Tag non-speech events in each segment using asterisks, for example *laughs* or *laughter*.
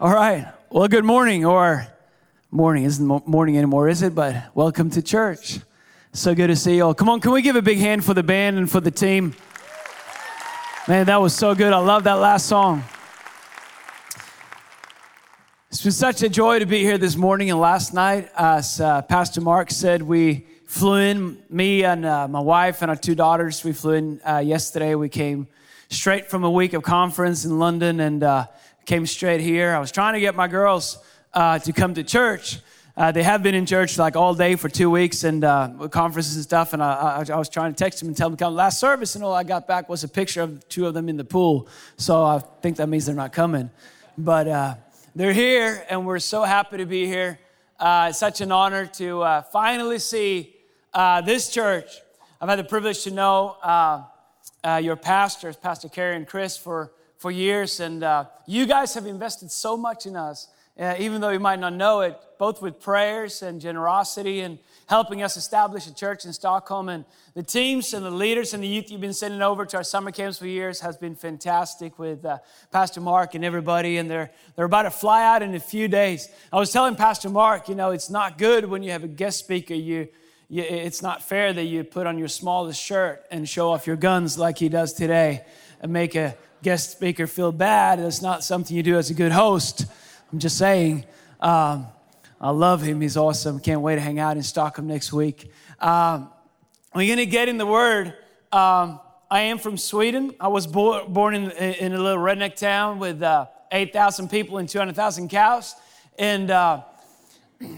All right. Well, good morning, or morning isn't morning anymore, is it? But welcome to church. So good to see you all. Come on, can we give a big hand for the band and for the team? Man, that was so good. I love that last song. It's been such a joy to be here this morning and last night. As uh, Pastor Mark said, we flew in, me and uh, my wife and our two daughters. We flew in uh, yesterday. We came straight from a week of conference in London and uh, came straight here. I was trying to get my girls uh, to come to church. Uh, they have been in church like all day for two weeks and uh, conferences and stuff. And I, I, I, was trying to text them and tell them to come last service. And all I got back was a picture of two of them in the pool. So I think that means they're not coming. But uh, they're here, and we're so happy to be here. Uh, it's such an honor to uh, finally see this church. I've had the privilege to know your pastors, Pastor Kerry and Chris, for for years, and uh, you guys have invested so much in us, uh, even though you might not know it, both with prayers and generosity and helping us establish a church in Stockholm. And the teams and the leaders and the youth you've been sending over to our summer camps for years has been fantastic with uh, Pastor Mark and everybody. And they're, they're about to fly out in a few days. I was telling Pastor Mark, you know, it's not good when you have a guest speaker. You, you it's not fair that you put on your smallest shirt and show off your guns like he does today and make a guest speaker feel bad. It's not something you do as a good host. I'm just saying. Um, I love him. He's awesome. Can't wait to hang out in Stockholm next week. Um, we're going to get in the Word. Um, I am from Sweden. I was bo- born in, in, a little redneck town with uh, 8,000 people and 200,000 cows. And uh,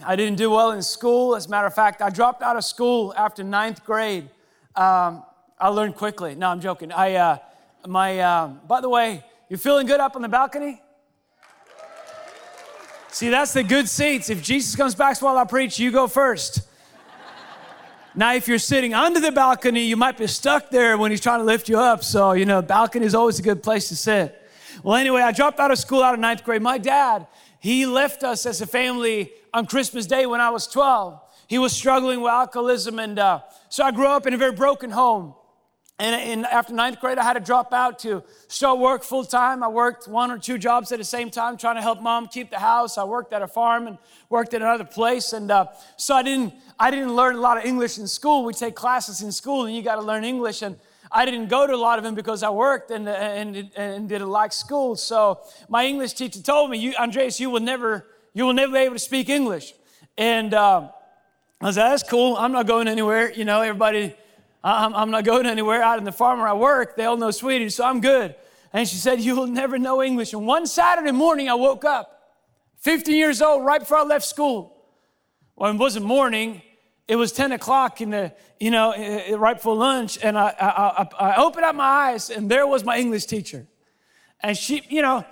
I didn't do well in school. As a matter of fact, I dropped out of school after ninth grade. Um, I learned quickly. No, I'm joking. I, uh, my, uh, by the way, you feeling good up on the balcony? See, that's the good seats. If Jesus comes back while I preach, you go first. now, if you're sitting under the balcony, you might be stuck there when he's trying to lift you up. So, you know, balcony is always a good place to sit. Well, anyway, I dropped out of school out of ninth grade. My dad, he left us as a family on Christmas Day when I was 12. He was struggling with alcoholism, and uh, so I grew up in a very broken home. And, after ninth grade, I had to drop out to start work full time. I worked one or two jobs at the same time, trying to help mom keep the house. I worked at a farm and worked at another place, and uh, so I didn't I didn't learn a lot of English in school. We take classes in school, and you got to learn English. And I didn't go to a lot of them because I worked and and, and didn't like school. So my English teacher told me, "You, Andreas, you will never you will never be able to speak English." And uh, I said, "That's cool. I'm not going anywhere." You know, everybody I'm, I'm not going anywhere out in the farm where I work. They all know Swedish, so I'm good. And she said, You will never know English. And one Saturday morning, I woke up, 15 years old, right before I left school. Well, it wasn't morning, it was 10 o'clock in the, you know, right before lunch. And I, I, I, I opened up my eyes, and there was my English teacher. And she, you know,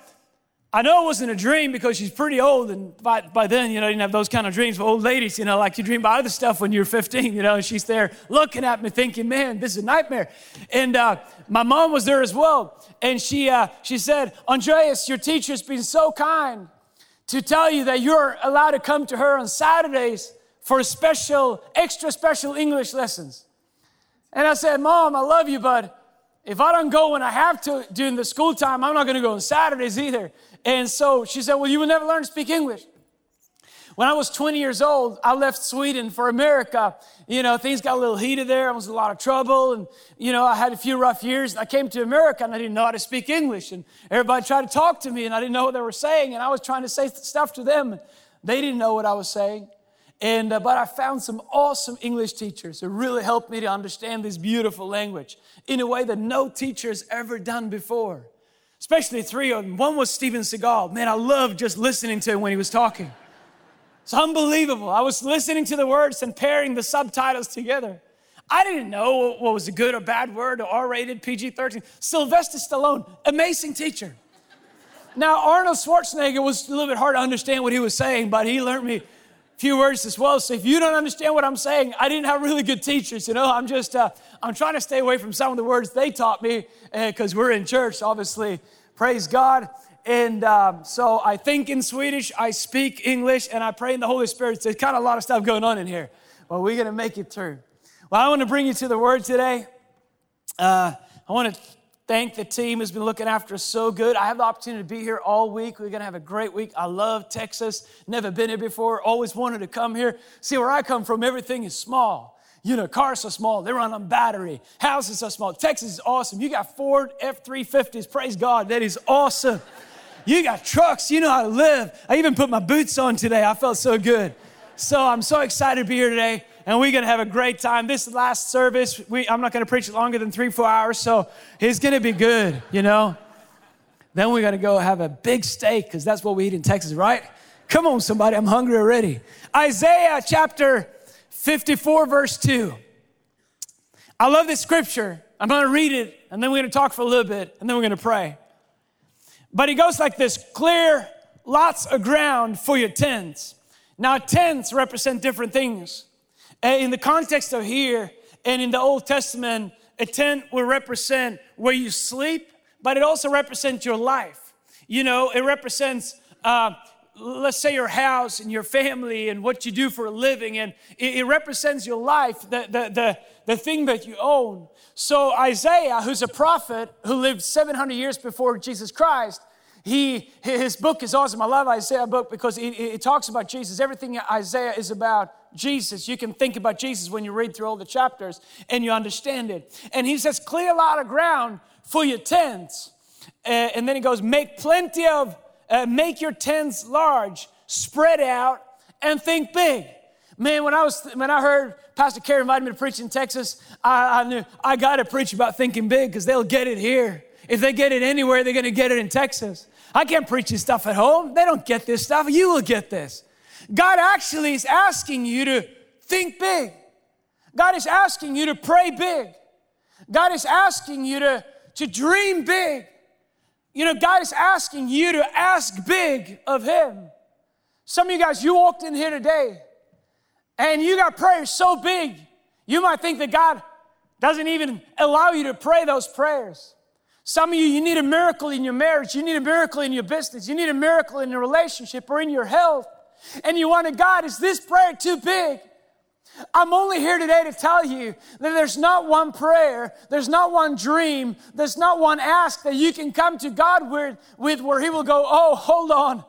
I know it wasn't a dream because she's pretty old, and by, by then, you know, you didn't have those kind of dreams But old ladies, you know, like you dream about other stuff when you're 15, you know, and she's there looking at me thinking, man, this is a nightmare. And uh, my mom was there as well, and she, uh, she said, Andreas, your teacher's been so kind to tell you that you're allowed to come to her on Saturdays for special, extra special English lessons. And I said, Mom, I love you, but if I don't go when I have to during the school time, I'm not going to go on Saturdays either. And so she said, Well, you will never learn to speak English. When I was 20 years old, I left Sweden for America. You know, things got a little heated there. I was in a lot of trouble. And, you know, I had a few rough years. I came to America and I didn't know how to speak English. And everybody tried to talk to me and I didn't know what they were saying. And I was trying to say stuff to them. And they didn't know what I was saying. And, uh, but I found some awesome English teachers who really helped me to understand this beautiful language in a way that no teacher has ever done before especially three of them. One was Steven Seagal. Man, I loved just listening to him when he was talking. It's unbelievable. I was listening to the words and pairing the subtitles together. I didn't know what was a good or bad word, or R rated, PG 13. Sylvester Stallone, amazing teacher. Now, Arnold Schwarzenegger was a little bit hard to understand what he was saying, but he learned me few words as well. So if you don't understand what I'm saying, I didn't have really good teachers. You know, I'm just, uh, I'm trying to stay away from some of the words they taught me because uh, we're in church, obviously. Praise God. And um, so I think in Swedish, I speak English, and I pray in the Holy Spirit. There's kind of a lot of stuff going on in here, but we're to make it through. Well, I want to bring you to the Word today. Uh, I want to thank the team who's been looking after us so good. I have the opportunity to be here all week. We're going to have a great week. I love Texas. Never been here before. Always wanted to come here. See, where I come from, everything is small. You know, cars are small. They run on battery. Houses are small. Texas is awesome. You got Ford F-350s. Praise God. That is awesome. You got trucks. You know how to live. I even put my boots on today. I felt so good. So I'm so excited to be here today and we're going to have a great time. This last service, we, I'm not going to preach longer than three, four hours, so it's going to be good, you know. Then we're going to go have a big steak because that's what we eat in Texas, right? Come on, somebody, I'm hungry already. Isaiah chapter 54, verse 2. I love this scripture. I'm going to read it, and then we're going to talk for a little bit, and then we're going to pray. But he goes like this clear lots of ground for your tents. Now, tents represent different things. In the context of here and in the Old Testament, a tent will represent where you sleep, but it also represents your life. You know, it represents, uh, let's say, your house and your family and what you do for a living, and it, it represents your life, the, the, the, the thing that you own. So, Isaiah, who's a prophet who lived 700 years before Jesus Christ, he, his book is awesome. I love Isaiah book because it, it, talks about Jesus. Everything Isaiah is about Jesus. You can think about Jesus when you read through all the chapters and you understand it. And he says, clear a lot of ground for your tents. Uh, and then he goes, make plenty of, uh, make your tents large, spread out, and think big. Man, when I was when I heard Pastor Kerry invited me to preach in Texas, I, I knew I got to preach about thinking big because they'll get it here. If they get it anywhere, they're going to get it in Texas. I can't preach this stuff at home. They don't get this stuff. You will get this. God actually is asking you to think big. God is asking you to pray big. God is asking you to, to dream big. You know, God is asking you to ask big of Him. Some of you guys, you walked in here today and you got prayers so big, you might think that God doesn't even allow you to pray those prayers. Some of you, you need a miracle in your marriage, you need a miracle in your business, you need a miracle in your relationship or in your health. And you want to, God, is this prayer too big? I'm only here today to tell you that there's not one prayer, there's not one dream, there's not one ask that you can come to God with, with where He will go, Oh, hold on.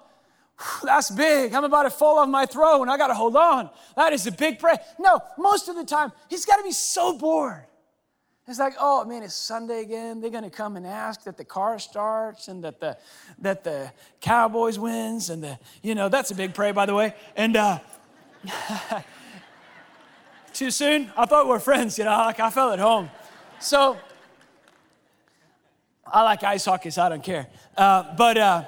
That's big. I'm about to fall off my throne. I got to hold on. That is a big prayer. No, most of the time, He's got to be so bored. It's like, oh man, it's Sunday again. They're gonna come and ask that the car starts and that the that the Cowboys wins and the you know that's a big pray by the way. And uh, *laughs* too soon? I thought we were friends. You know, like I felt at home. So I like ice hockey, so I don't care. Uh, but. Uh,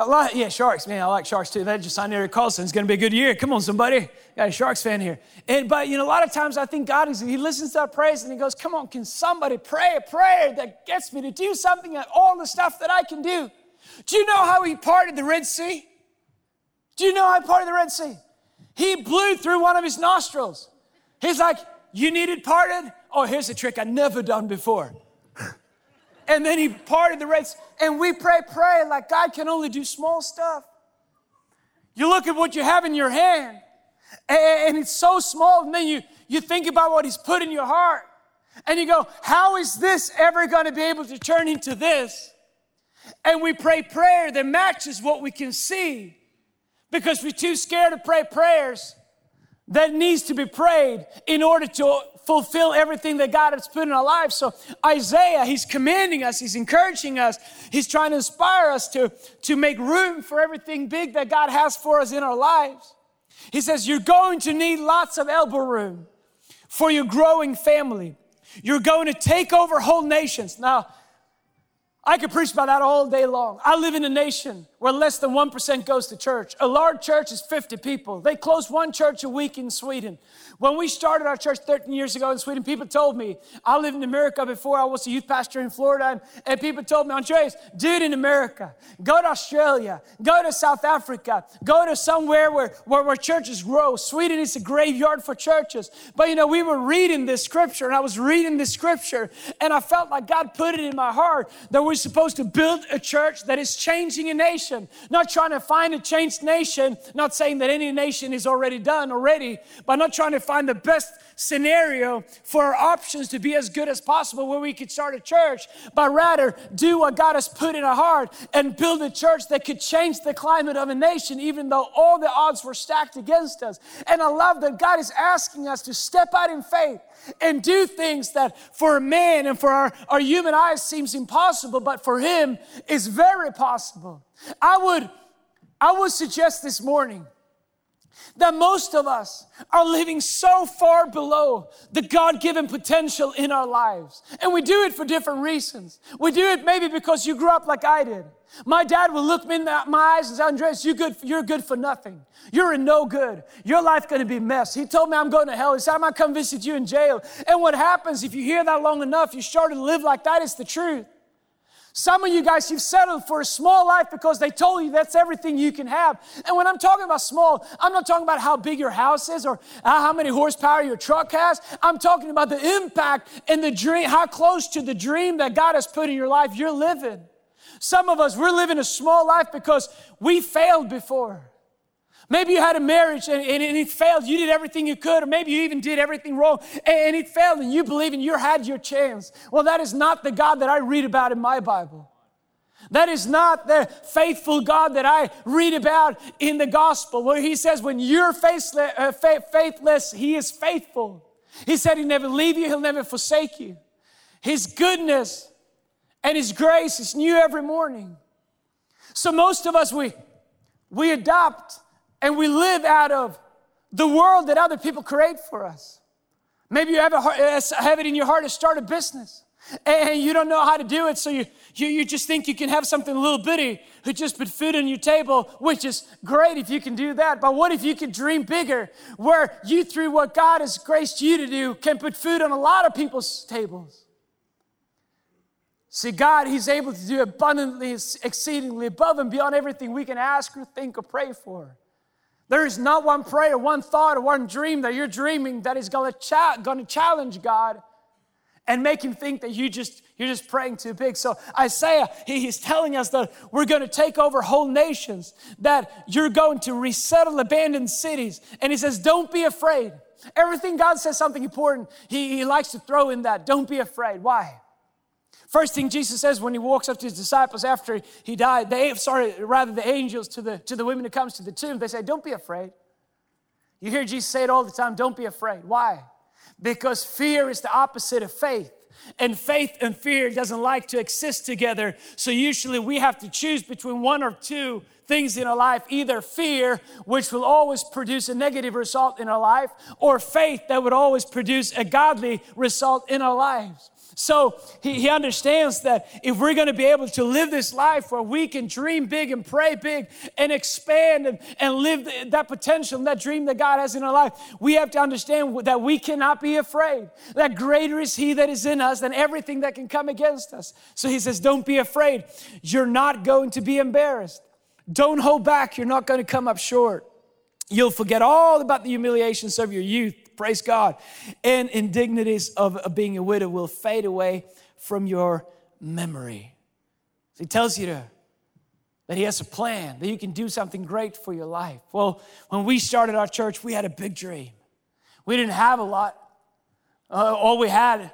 a lot, yeah, Sharks, man, I like Sharks too. They just signed Erik Karlsson. It's going to be a good year. Come on, somebody. Got a Sharks fan here. And, but, you know, a lot of times I think God is, he listens to our prayers and he goes, come on, can somebody pray a prayer that gets me to do something at all the stuff that I can do? Do you know how he parted the Red Sea? Do you know how he parted the Red Sea? He blew through one of his nostrils. He's like, you need it parted? Oh, here's a trick I never done before and then he parted the Red. And we pray, pray like God can only do small stuff. You look at what you have in your hand, and it's so small, and then you, you think about what he's put in your heart. And you go, how is this ever going to be able to turn into this? And we pray prayer that matches what we can see because we're too scared to pray prayers that needs to be prayed in order to fulfill everything that God has put in our lives. So Isaiah, he's commanding us, he's encouraging us, he's trying to inspire us to, to make room for everything big that God has for us in our lives. He says, You're going to need lots of elbow room for your growing family. You're going to take over whole nations. Now, I could preach about that all day long. I live in a nation where less than 1% goes to church. A large church is 50 people. They close one church a week in Sweden. When we started our church 13 years ago in Sweden, people told me, I lived in America before I was a youth pastor in Florida, and, and people told me, Andreas, do it in America. Go to Australia. Go to South Africa. Go to somewhere where, where, where churches grow. Sweden is a graveyard for churches. But you know, we were reading this scripture, and I was reading this scripture, and I felt like God put it in my heart that we're supposed to build a church that is changing a nation not trying to find a changed nation, not saying that any nation is already done already, but not trying to find the best scenario for our options to be as good as possible where we could start a church, but rather do what God has put in our heart and build a church that could change the climate of a nation, even though all the odds were stacked against us. And I love that God is asking us to step out in faith and do things that for a man and for our, our human eyes seems impossible, but for him is very possible. I would, I would suggest this morning that most of us are living so far below the God given potential in our lives. And we do it for different reasons. We do it maybe because you grew up like I did. My dad would look me in the, my eyes and say, Andres, you good, you're good for nothing. You're in no good. Your life gonna be a mess. He told me I'm going to hell. He said, I'm going to come visit you in jail. And what happens if you hear that long enough, you start to live like that. It's the truth. Some of you guys, you've settled for a small life because they told you that's everything you can have. And when I'm talking about small, I'm not talking about how big your house is or uh, how many horsepower your truck has. I'm talking about the impact and the dream, how close to the dream that God has put in your life you're living. Some of us, we're living a small life because we failed before. Maybe you had a marriage and, and, it failed. You did everything you could, or maybe you even did everything wrong and it failed, and you believe and you had your chance. Well, that is not the God that I read about in my Bible. That is not the faithful God that I read about in the gospel, where He says, when you're faithless, uh, faithless He is faithful. He said He'll never leave you, He'll never forsake you. His goodness and His grace is new every morning. So most of us, we, we adopt and we live out of the world that other people create for us. Maybe you have, a, have it in your heart to start a business and you don't know how to do it, so you, you, you just think you can have something little bitty who just put food on your table, which is great if you can do that. But what if you can dream bigger, where you, through what God has graced you to do, can put food on a lot of people's tables? See, God, He's able to do abundantly, exceedingly above and beyond everything we can ask or think or pray for. There is not one prayer, one thought, or one dream that you're dreaming that is going to cha- challenge God and make him think that you just you're just praying too big. So Isaiah, he, he's telling us that we're going to take over whole nations, that you're going to resettle abandoned cities. And he says, Don't be afraid. Everything God says something important, he, he likes to throw in that. Don't be afraid. Why? First thing Jesus says when he walks up to his disciples after he died, they sorry, rather the angels to the to the women who comes to the tomb, they say, Don't be afraid. You hear Jesus say it all the time, don't be afraid. Why? Because fear is the opposite of faith. And faith and fear doesn't like to exist together. So usually we have to choose between one or two things in our life either fear, which will always produce a negative result in our life, or faith that would always produce a godly result in our lives. So he, he understands that if we're going to be able to live this life where we can dream big and pray big and expand and, and live that potential and that dream that God has in our life, we have to understand that we cannot be afraid. That greater is He that is in us than everything that can come against us. So he says, Don't be afraid. You're not going to be embarrassed. Don't hold back. You're not going to come up short. You'll forget all about the humiliations of your youth praise God. And indignities of, being a widow will fade away from your memory. So he tells you to, that he has a plan, that you can do something great for your life. Well, when we started our church, we had a big dream. We didn't have a lot. Uh, all we had,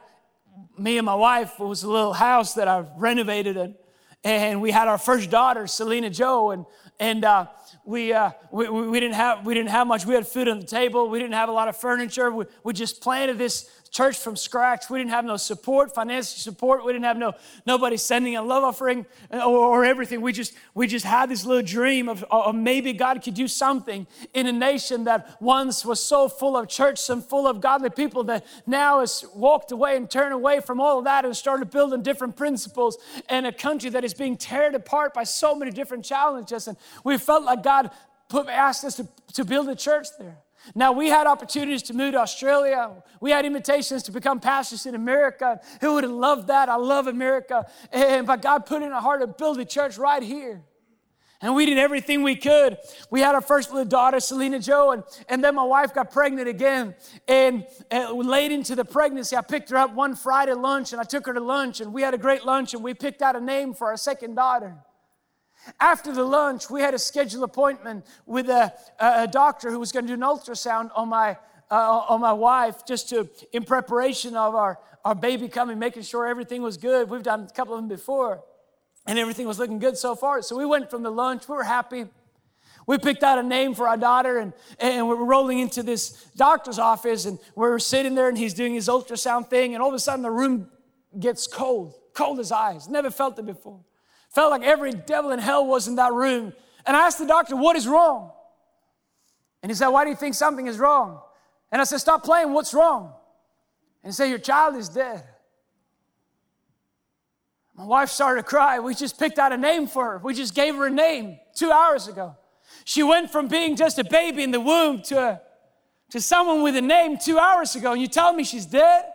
me and my wife, was a little house that I renovated, and, and we had our first daughter, Selena Joe, and, and uh, we, uh, we, we, didn't have, we didn't have much. We had food on the table. We didn't have a lot of furniture. We, we just planted this church from scratch. We didn't have no support, financial support. We didn't have no nobody sending a love offering or, or everything. We just we just had this little dream of, of maybe God could do something in a nation that once was so full of church and full of godly people that now has walked away and turned away from all of that and started building different principles and a country that is being teared apart by so many different challenges. And we felt like God put, asked us to, to build a church there. Now, we had opportunities to move to Australia. We had invitations to become pastors in America. Who would have loved that? I love America. And, but God put in our heart to build a church right here. And we did everything we could. We had our first little daughter, Selena Joe, and, and then my wife got pregnant again. And uh, late into the pregnancy, I picked her up one Friday lunch and I took her to lunch, and we had a great lunch, and we picked out a name for our second daughter. After the lunch, we had a scheduled appointment with a, a doctor who was going to do an ultrasound on my, uh, on my wife just to, in preparation of our, our baby coming, making sure everything was good. We've done a couple of them before, and everything was looking good so far. So we went from the lunch, we were happy. We picked out a name for our daughter, and, and we are rolling into this doctor's office, and we are sitting there, and he's doing his ultrasound thing, and all of a sudden the room gets cold, cold as ice. Never felt it before. Felt like every devil in hell was in that room. And I asked the doctor, What is wrong? And he said, Why do you think something is wrong? And I said, Stop playing, what's wrong? And he said, Your child is dead. My wife started to cry. We just picked out a name for her. We just gave her a name two hours ago. She went from being just a baby in the womb to, a, to someone with a name two hours ago, and you tell me she's dead?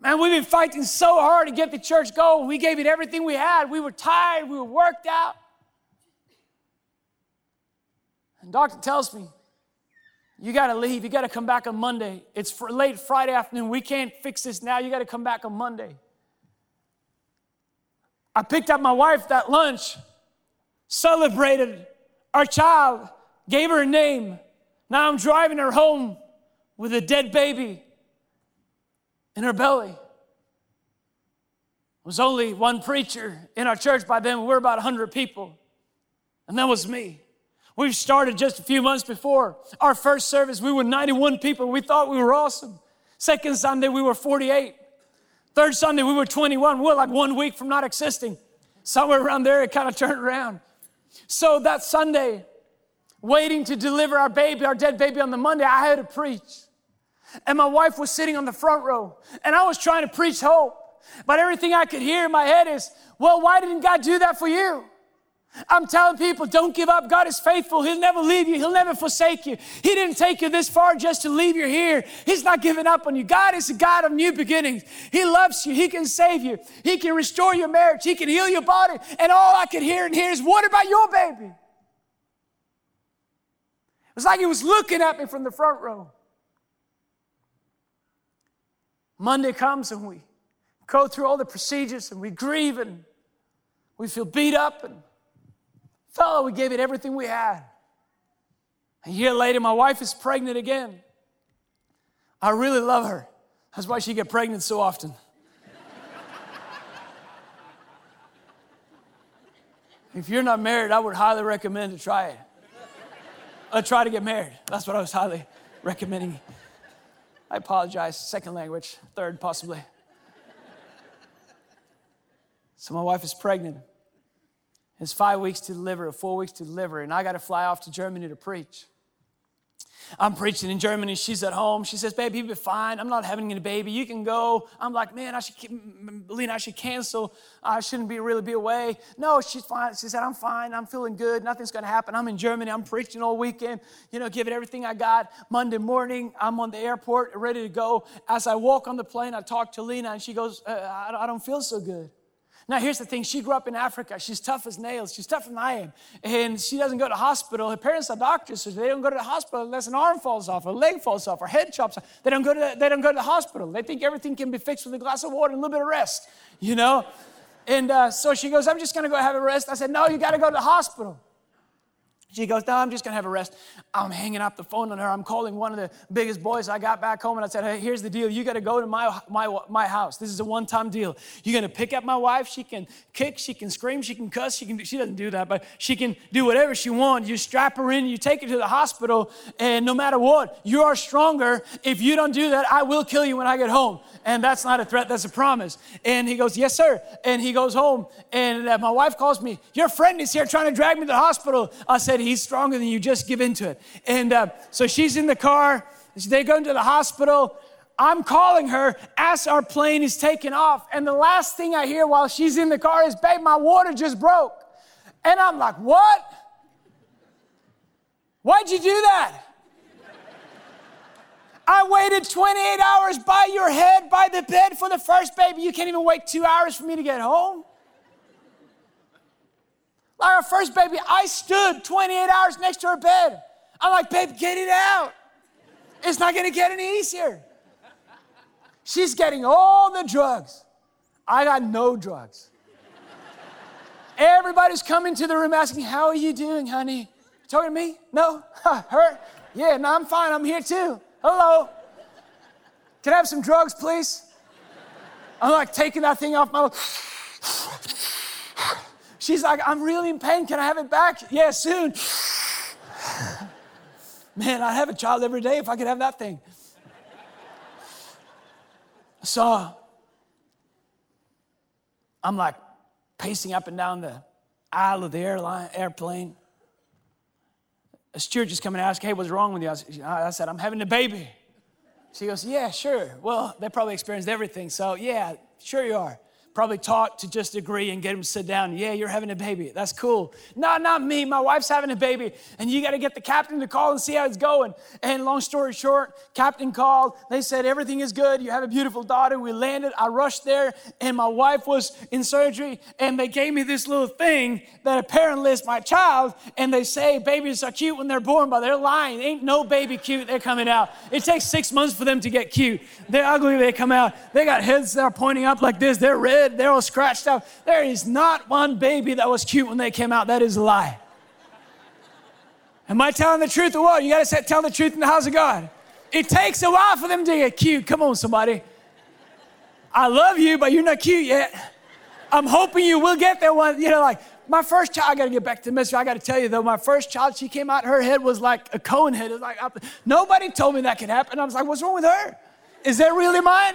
Man, we've been fighting so hard to get the church going. We gave it everything we had. We were tired, we were worked out. And doctor tells me, you got to leave. You got to come back on Monday. It's late Friday afternoon. We can't fix this now. You got to come back on Monday. I picked up my wife that lunch celebrated our child, gave her a name. Now I'm driving her home with a dead baby in her belly. There was only one preacher in our church by then. We were about 100 people, and that was me. We started just a few months before our first service. We were 91 people. We thought we were awesome. Second Sunday, we were 48. Third Sunday, we were 21. We were like one week from not existing. Somewhere around there, it kind of turned around. So that Sunday, waiting to deliver our baby, our dead baby on the Monday, I had to preach. And my wife was sitting on the front row, and I was trying to preach hope. But everything I could hear in my head is, well, why didn't God do that for you? I'm telling people, don't give up. God is faithful. He'll never leave you. He'll never forsake you. He didn't take you this far just to leave you here. He's not giving up on you. God is a God of new beginnings. He loves you. He can save you. He can restore your marriage. He can heal your body. And all I could hear and hear is, what about your baby? It was like he was looking at me from the front row. Monday comes and we go through all the procedures and we grieve and we feel beat up and fellow, we gave it everything we had. A year later, my wife is pregnant again. I really love her. That's why she get pregnant so often. *laughs* if you're not married, I would highly recommend to try it. Uh, try to get married. That's what I was highly recommending. I apologize. Second language, third possibly. So my wife is pregnant. It's five weeks to deliver, four weeks to deliver, and I got to fly off to Germany to preach. I'm preaching in Germany. She's at home. She says, "Baby, you'll be fine. I'm not having a baby. You can go." I'm like, "Man, I should, Lena, I should cancel. I shouldn't be really be away." No, she's fine. She said, "I'm fine. I'm feeling good. Nothing's going to happen. I'm in Germany. I'm preaching all weekend. You know, give it everything I got." Monday morning, I'm on the airport, ready to go. As I walk on the plane, I talk to Lena, and she goes, uh, "I don't feel so good." Now, here's the thing she grew up in Africa. She's tough as nails. She's tougher than I am. And she doesn't go to hospital. Her parents are doctors, so they don't go to the hospital unless an arm falls off, a leg falls off, or head chops off. They don't go to the, they don't go to the hospital. They think everything can be fixed with a glass of water and a little bit of rest, you know? And uh, so she goes, I'm just going to go have a rest. I said, No, you got to go to the hospital. She goes, No, I'm just gonna have a rest. I'm hanging up the phone on her. I'm calling one of the biggest boys. I got back home and I said, Hey, here's the deal. You gotta go to my, my, my house. This is a one time deal. You're gonna pick up my wife. She can kick, she can scream, she can cuss. She, can, she doesn't do that, but she can do whatever she wants. You strap her in, you take her to the hospital, and no matter what, you are stronger. If you don't do that, I will kill you when I get home. And that's not a threat, that's a promise. And he goes, Yes, sir. And he goes home, and my wife calls me, Your friend is here trying to drag me to the hospital. I said, He's stronger than you, just give into it. And uh, so she's in the car, they go into the hospital. I'm calling her as our plane is taking off. And the last thing I hear while she's in the car is, Babe, my water just broke. And I'm like, What? Why'd you do that? I waited 28 hours by your head, by the bed for the first baby. You can't even wait two hours for me to get home. Like our first baby, I stood 28 hours next to her bed. I'm like, babe, get it out. It's not gonna get any easier. She's getting all the drugs. I got no drugs. Everybody's coming to the room asking, How are you doing, honey? Talking to me? No? *laughs* Her? Yeah, no, I'm fine. I'm here too. Hello. Can I have some drugs, please? I'm like taking that thing off my. She's like, I'm really in pain. Can I have it back? Yeah, soon. *laughs* Man, I'd have a child every day if I could have that thing. So I'm like pacing up and down the aisle of the airline, airplane. A steward just come and ask, Hey, what's wrong with you? I said, I'm having a baby. She goes, Yeah, sure. Well, they probably experienced everything. So, yeah, sure you are probably taught to just agree and get him to sit down. Yeah, you're having a baby. That's cool. No, not me. My wife's having a baby. And you got to get the captain to call and see how it's going. And long story short, captain called. They said, everything is good. You have a beautiful daughter. We landed. I rushed there and my wife was in surgery. And they gave me this little thing that apparently is my child. And they say babies are cute when they're born, but they're lying. Ain't no baby cute. They're coming out. It takes six months for them to get cute. They're ugly. They come out. They got heads that are pointing up like this. They're red they're all scratched out. There is not one baby that was cute when they came out. That is a lie. Am I telling the truth or what? You got to tell the truth in the house of God. It takes a while for them to get cute. Come on, somebody. I love you, but you're not cute yet. I'm hoping you will get there one. You know, like my first child, I got to get back to the message. I got to tell you though, my first child, she came out, her head was like a cone head. It was like, nobody told me that could happen. I was like, what's wrong with her? Is that really mine?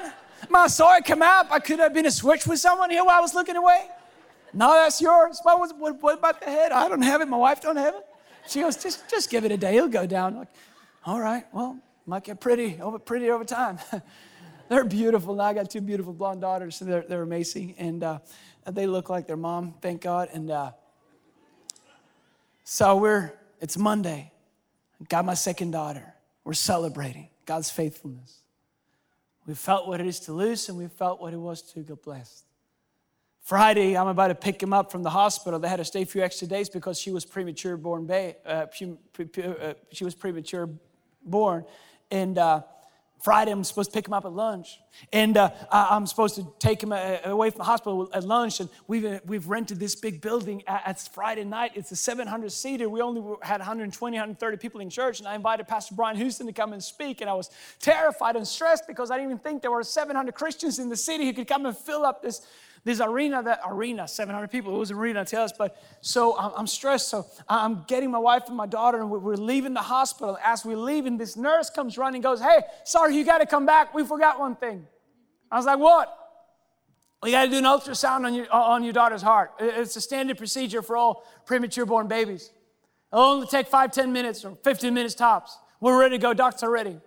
My sword come out. I could have been a switch with someone here while I was looking away. No, that's yours. What, was, what, what about the head? I don't have it. My wife don't have it. She goes, just, just give it a day. It'll go down. like, all right. Well, might get pretty over pretty over time. *laughs* they're beautiful. Now I got two beautiful blonde daughters. So they're, they're amazing, and uh, they look like their mom. Thank God. And uh, so we're. It's Monday. Got my second daughter. We're celebrating God's faithfulness. We felt what it is to lose, and we felt what it was to get blessed. Friday, I'm about to pick him up from the hospital. They had to stay a few extra days because she was premature born. Ba- uh, she, uh, she was premature born, and uh, Friday, I'm supposed to pick him up at lunch. And uh, I'm supposed to take him uh, away from the hospital at lunch. And we've, uh, we've rented this big building at, at Friday night. It's a 700 seater. We only had 120, 130 people in church. And I invited Pastor Brian Houston to come and speak. And I was terrified and stressed because I didn't even think there were 700 Christians in the city who could come and fill up this, this arena, that arena, 700 people. It was an arena to us, but so I'm stressed. So I'm getting my wife and my daughter, and we're leaving the hospital. As we're leaving, this nurse comes running, goes, "Hey, sorry, you got to come back. We forgot one thing." I was like, "What?" We got to do an ultrasound on your on your daughter's heart. It's a standard procedure for all premature born babies. It'll only take five, 10 minutes or 15 minutes tops. We're ready to go. Doctors are ready.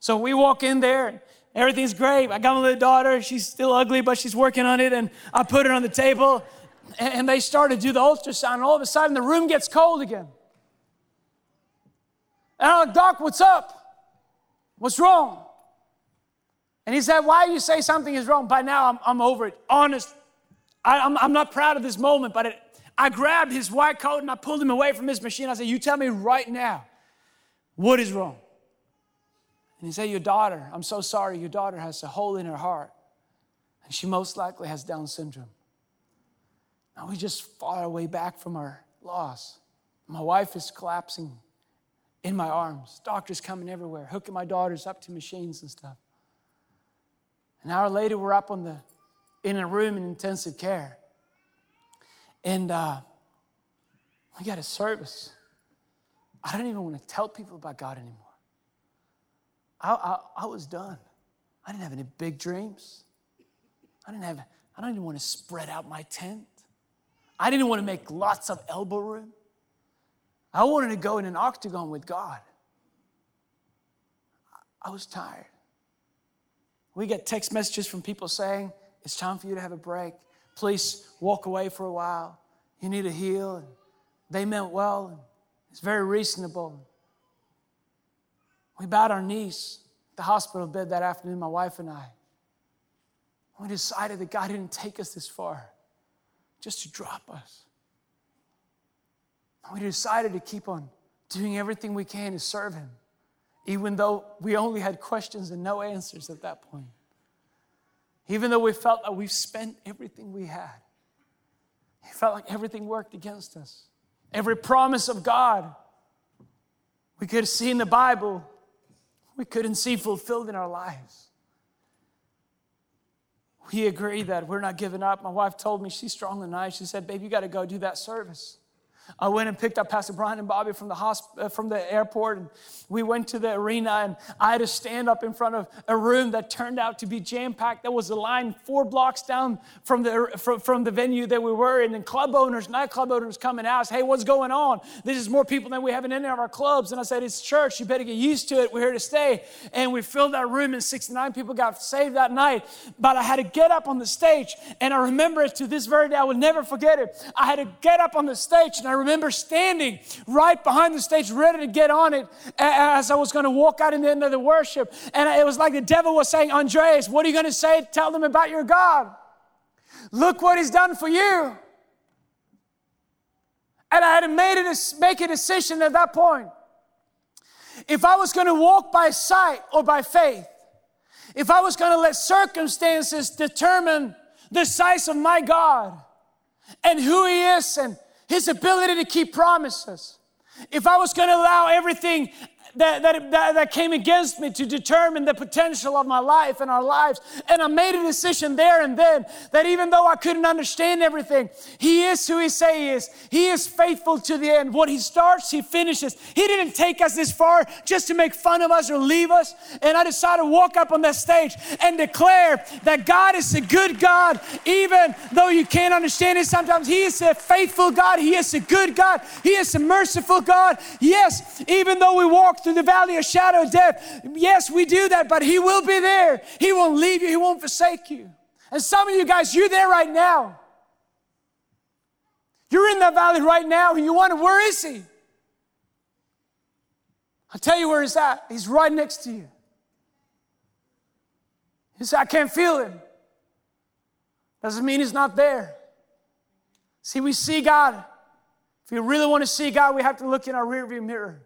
So we walk in there, Everything's great. I got my little daughter. She's still ugly, but she's working on it. And I put her on the table. And they start to do the ultrasound. And all of a sudden, the room gets cold again. And I'm like, Doc, what's up? What's wrong? And he said, Why you say something is wrong? By now, I'm, I'm over it. Honest. I, am I'm, I'm not proud of this moment, but it, I grabbed his white coat and I pulled him away from his machine. I said, You tell me right now, what is wrong? And he said, Your daughter, I'm so sorry, your daughter has a hole in her heart. And she most likely has Down syndrome. Now we just far away back from our loss. My wife is collapsing in my arms. Doctors coming everywhere, hooking my daughters up to machines and stuff. An hour later, we're up on the in a room in intensive care. And uh, we got a service. I don't even want to tell people about God anymore. I, I, I was done. I didn't have any big dreams. I didn't have, I don't even want to spread out my tent. I didn't want to make lots of elbow room. I wanted to go in an octagon with God. I was tired. We get text messages from people saying, It's time for you to have a break. Please walk away for a while. You need to heal. And they meant well. It's very reasonable. We bowed our knees at the hospital bed that afternoon, my wife and I. We decided that God didn't take us this far just to drop us. We decided to keep on doing everything we can to serve Him, even though we only had questions and no answers at that point. Even though we felt that we've spent everything we had. It felt like everything worked against us. Every promise of God we could see in the Bible, we couldn't see fulfilled in our lives. We agree that we're not giving up. My wife told me she's than I. She said, Babe, you got to go do that service. I went and picked up Pastor Brian and Bobbie from the uh, from the airport, and we went to the arena. And I had to stand up in front of a room that turned out to be jam packed. There was a line four blocks down from the from, from the venue that we were in, and club owners, nightclub owners, come and ask, "Hey, what's going on? This is more people than we have in any of our clubs." And I said, "It's church. You better get used to it. We're here to stay." And we filled that room, and 69 people got saved that night. But I had to get up on the stage, and I remember it to this very day. I will never forget it. I had to get up on the stage, and I remember standing right behind the stage, ready to get on it as I was going to walk out in the end of the worship. And it was like the devil was saying, Andreas, what are you going to say? Tell them about your God. Look what he's done for you. And I had to make a, make a decision at that point. If I was going to walk by sight or by faith, if I was going to let circumstances determine the size of my God and who He is and his ability to keep promises. If I was going to allow everything that, that, that, that, came against me to determine the potential of my life and our lives. And I made a decision there and then that even though I couldn't understand everything, He is who He say He is. He is faithful to the end. What He starts, He finishes. He didn't take us this far just to make fun of us or leave us. And I decided to walk up on that stage and declare that God is a good God, even though you can't understand it sometimes. He is a faithful God. He is a good God. He is a merciful God. Yes, even though we walk through the valley of shadow of death. Yes, we do that, but He will be there. He won't leave you, He won't forsake you. And some of you guys, you're there right now. You're in that valley right now, and you wonder, where is He? I'll tell you where He's at. He's right next to you. He said, I can't feel Him. Doesn't mean He's not there. See, we see God. If you really want to see God, we have to look in our rearview mirror.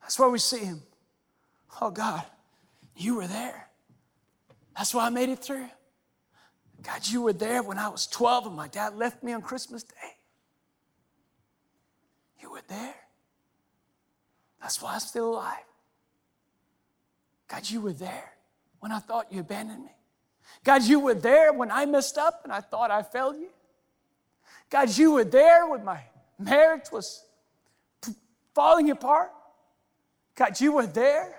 That's where we see him. Oh, God, you were there. That's why I made it through. God, you were there when I was 12 and my dad left me on Christmas Day. You were there. That's why I'm still alive. God, you were there when I thought you abandoned me. God, you were there when I messed up and I thought I failed you. God, you were there when my marriage was falling apart. God, you were there.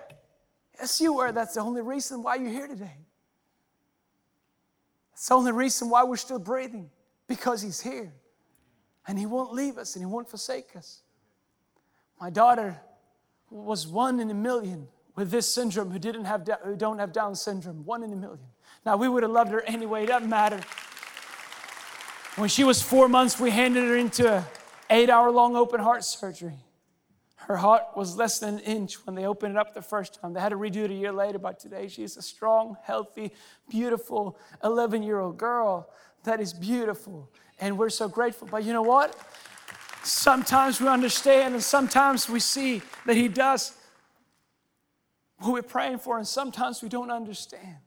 Yes, you were. That's the only reason why you're here today. That's the only reason why we're still breathing, because He's here. And He won't leave us and He won't forsake us. My daughter was one in a million with this syndrome who didn't have who don't have Down syndrome. One in a million. Now we would have loved her anyway. It doesn't matter. When she was four months, we handed her into an eight-hour-long open heart surgery. Her heart was less than an inch when they opened it up the first time. They had to redo it a year later, but today she's a strong, healthy, beautiful 11 year old girl that is beautiful. And we're so grateful. But you know what? Sometimes we understand, and sometimes we see that He does what we're praying for, and sometimes we don't understand.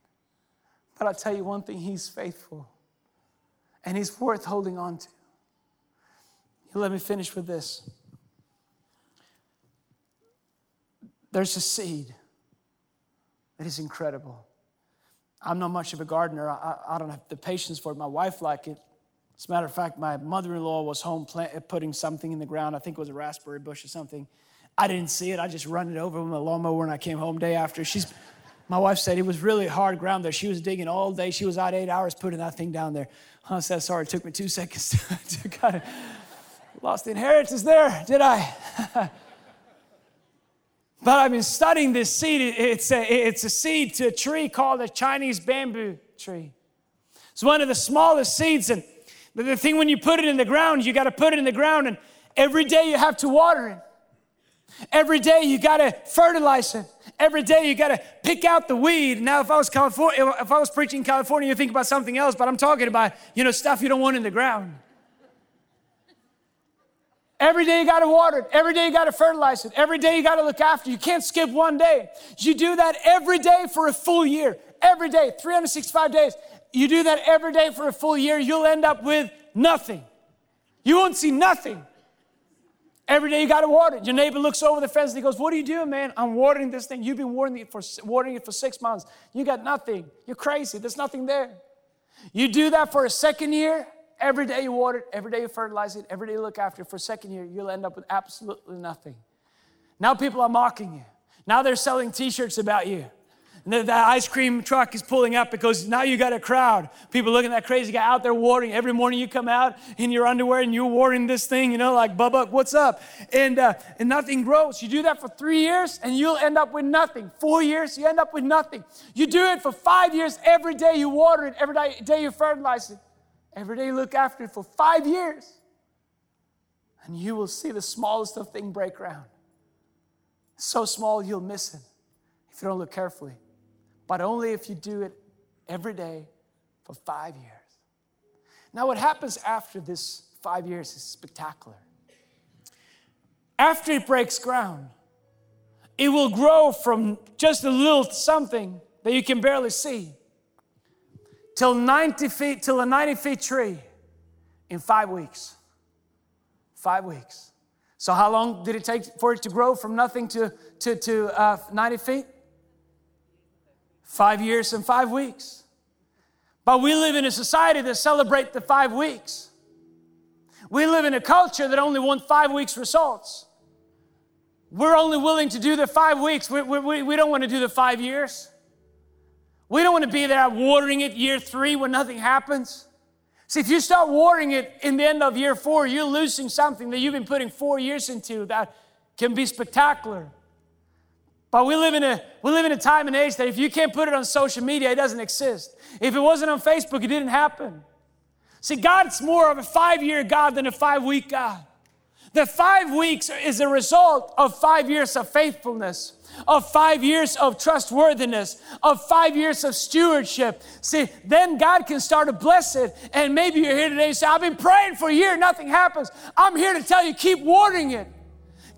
But I'll tell you one thing He's faithful, and He's worth holding on to. Let me finish with this. There's a seed that is incredible. I'm not much of a gardener. I, I don't have the patience for it. My wife liked it. As a matter of fact, my mother-in-law was home plant, uh, putting something in the ground. I think it was a raspberry bush or something. I didn't see it. I just run it over with my lawnmower when I came home day after. She's, my wife said it was really hard ground there. She was digging all day. She was out eight hours putting that thing down there. I said, sorry, it took me two *laughs* seconds to, to kind of lost the inheritance there, did I? *laughs* But I've been studying this seed. It's a, it's a seed to a tree called a Chinese bamboo tree. It's one of the smallest seeds. And the thing when you put it in the ground, you got to put it in the ground, and every day you have to water it. Every day you got to fertilize it. Every day you got to pick out the weed. Now, if I was California, if I was preaching in California, you think about something else. But I'm talking about you know stuff you don't want in the ground. Every day you got to water it. Every day you got to fertilize it. Every day you got to look after. You can't skip one day. You do that every day for a full year. Every day, 365 days. You do that every day for a full year, you'll end up with nothing. You won't see nothing. Every day you got to water it. Your neighbor looks over the fence and he goes, What are you doing, man? I'm watering this thing. You've been watering it for, watering it for six months. You got nothing. You're crazy. There's nothing there. You do that for a second year, every day you water it, every day you fertilize it, every day you look after it. For a second year, you'll end up with absolutely nothing. Now people are mocking you. Now they're selling t shirts about you. And the, the, ice cream truck is pulling up because now you got a crowd. People looking at that crazy guy out there watering. Every morning you come out in your underwear and you're watering this thing, you know, like Bubba, what's up? And, uh, and nothing grows. You do that for three years and you'll end up with nothing. Four years, you end up with nothing. You do it for five years. Every day you water it, every day, day you fertilize it, every day look after it for five years. And you will see the smallest of thing break ground. So small you'll miss it if you don't look carefully but only if you do it every day for five years. Now, what happens after this five years is spectacular. After it breaks ground, it will grow from just a little something that you can barely see till 90 feet, till a 90 feet tree in five weeks. Five weeks. So, how long did it take for it to grow from nothing to, to, to uh, 90 feet? Five years and five weeks. But we live in a society that celebrate the five weeks. We live in a culture that only wants five weeks results. We're only willing to do the five weeks. We, we, we don't want to do the five years. We don't want to be there watering it year three when nothing happens. See, if you start watering it in the end of year four, you're losing something that you've been putting four years into that can be spectacular. But we live in a we live in a time and age that if you can't put it on social media, it doesn't exist. If it wasn't on Facebook, it didn't happen. See, God's more of a five-year God than a five-week God. The five weeks is a result of five years of faithfulness, of five years of trustworthiness, of five years of stewardship. See, then God can start to bless it. And maybe you're here today and say, I've been praying for a year, nothing happens. I'm here to tell you, keep watering it,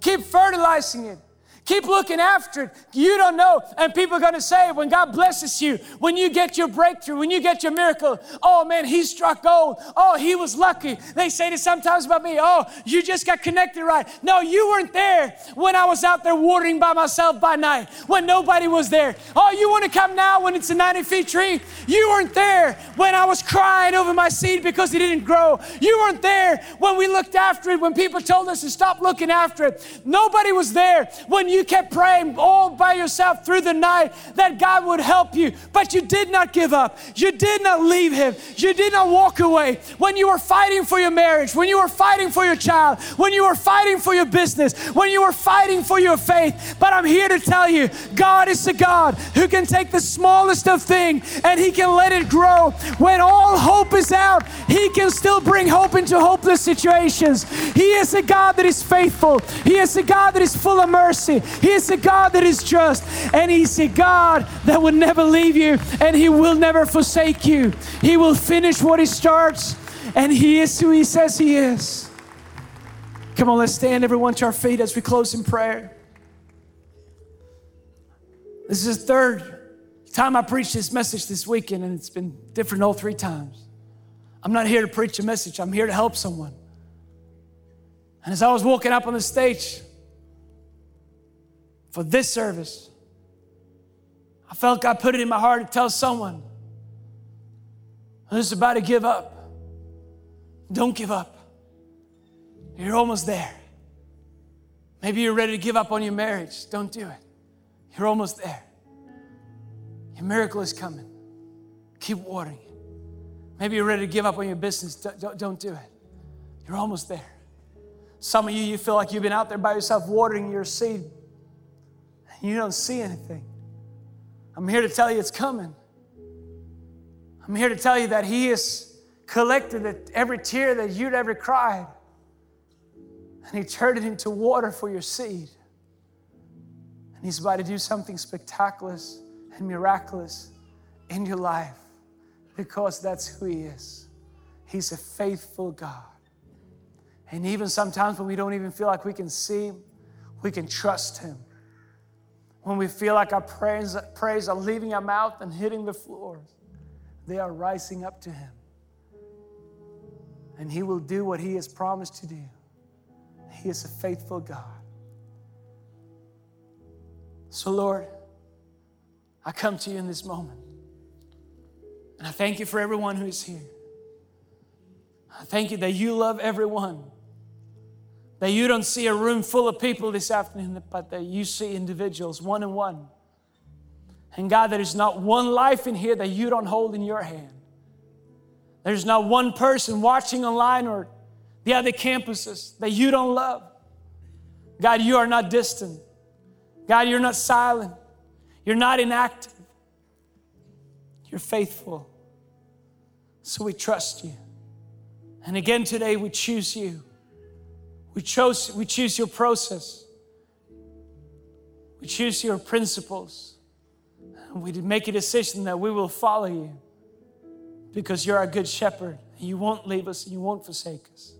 keep fertilizing it. Keep looking after it. You don't know. And people are going to say, when God blesses you, when you get your breakthrough, when you get your miracle, oh man, he struck gold. Oh, he was lucky. They say this sometimes about me, oh, you just got connected right. No, you weren't there when I was out there watering by myself by night, when nobody was there. Oh, you want to come now when it's a 90 feet tree? You weren't there when I was crying over my seed because it didn't grow. You weren't there when we looked after it, when people told us to stop looking after it. Nobody was there when you you kept praying all by yourself through the night that God would help you, but you did not give up. You did not leave Him. You did not walk away. When you were fighting for your marriage, when you were fighting for your child, when you were fighting for your business, when you were fighting for your faith. But I'm here to tell you God is a God who can take the smallest of things and He can let it grow. When all hope is out, He can still bring hope into hopeless situations. He is a God that is faithful, He is a God that is full of mercy. He is a God that is just, and He's a God that will never leave you, and He will never forsake you. He will finish what He starts, and He is who He says He is. Come on, let's stand everyone to our feet as we close in prayer. This is the third time I preached this message this weekend, and it's been different all three times. I'm not here to preach a message, I'm here to help someone. And as I was walking up on the stage, for this service. I felt God put it in my heart to tell someone who's about to give up. Don't give up. You're almost there. Maybe you're ready to give up on your marriage. Don't do it. You're almost there. Your miracle is coming. Keep watering it. Maybe you're ready to give up on your business. Don't, don't, don't do it. You're almost there. Some of you, you feel like you've been out there by yourself watering your seed you don't see anything. I'm here to tell you it's coming. I'm here to tell you that He has collected every tear that you'd ever cried, and He turned it into water for your seed. And He's about to do something spectacular and miraculous in your life because that's who He is. He's a faithful God. And even sometimes when we don't even feel like we can see we can trust Him when we feel like our prayers, are leaving our mouth and hitting the floor, they are rising up to Him. and He will do what He has promised to do. He is a faithful God. So, Lord, I come to you in this moment. And I thank you for everyone who is here. I thank you that you love everyone. That you don't see a room full of people this afternoon, but that you see individuals one on one. And God, there is not one life in here that you don't hold in your hand. There's not one person watching online or the other campuses that you don't love. God, you are not distant. God, you're not silent. You're not inactive. You're faithful. So we trust you. And again today, we choose you. We, chose, we choose your process. We choose your principles. We make a decision that we will follow you because you're our good shepherd. You won't leave us and you won't forsake us.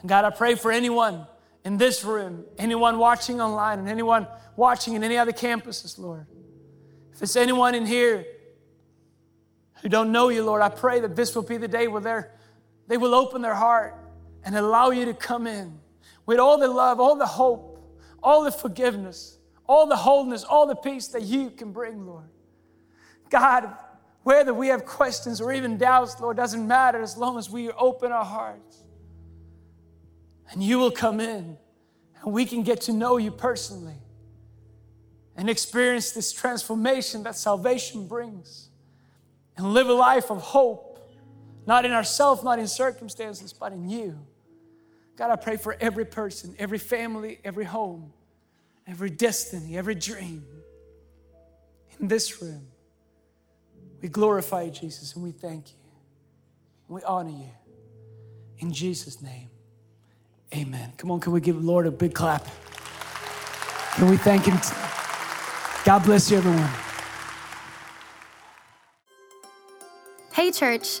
And God, I pray for anyone in this room, anyone watching online, and anyone watching in any other campuses, Lord. If it's anyone in here who don't know you, Lord, I pray that this will be the day where they will open their heart and allow you to come in with all the love, all the hope, all the forgiveness, all the wholeness, all the peace that you can bring, Lord. God, whether we have questions or even doubts, Lord, doesn't matter as long as we open our hearts. And you will come in and we can get to know you personally and experience this transformation that salvation brings and live a life of hope not in ourselves, not in circumstances, but in you. God, I pray for every person, every family, every home, every destiny, every dream in this room. We glorify you, Jesus, and we thank you. We honor you. In Jesus' name, amen. Come on, can we give the Lord a big clap? Can we thank Him? God bless you, everyone. Hey, church.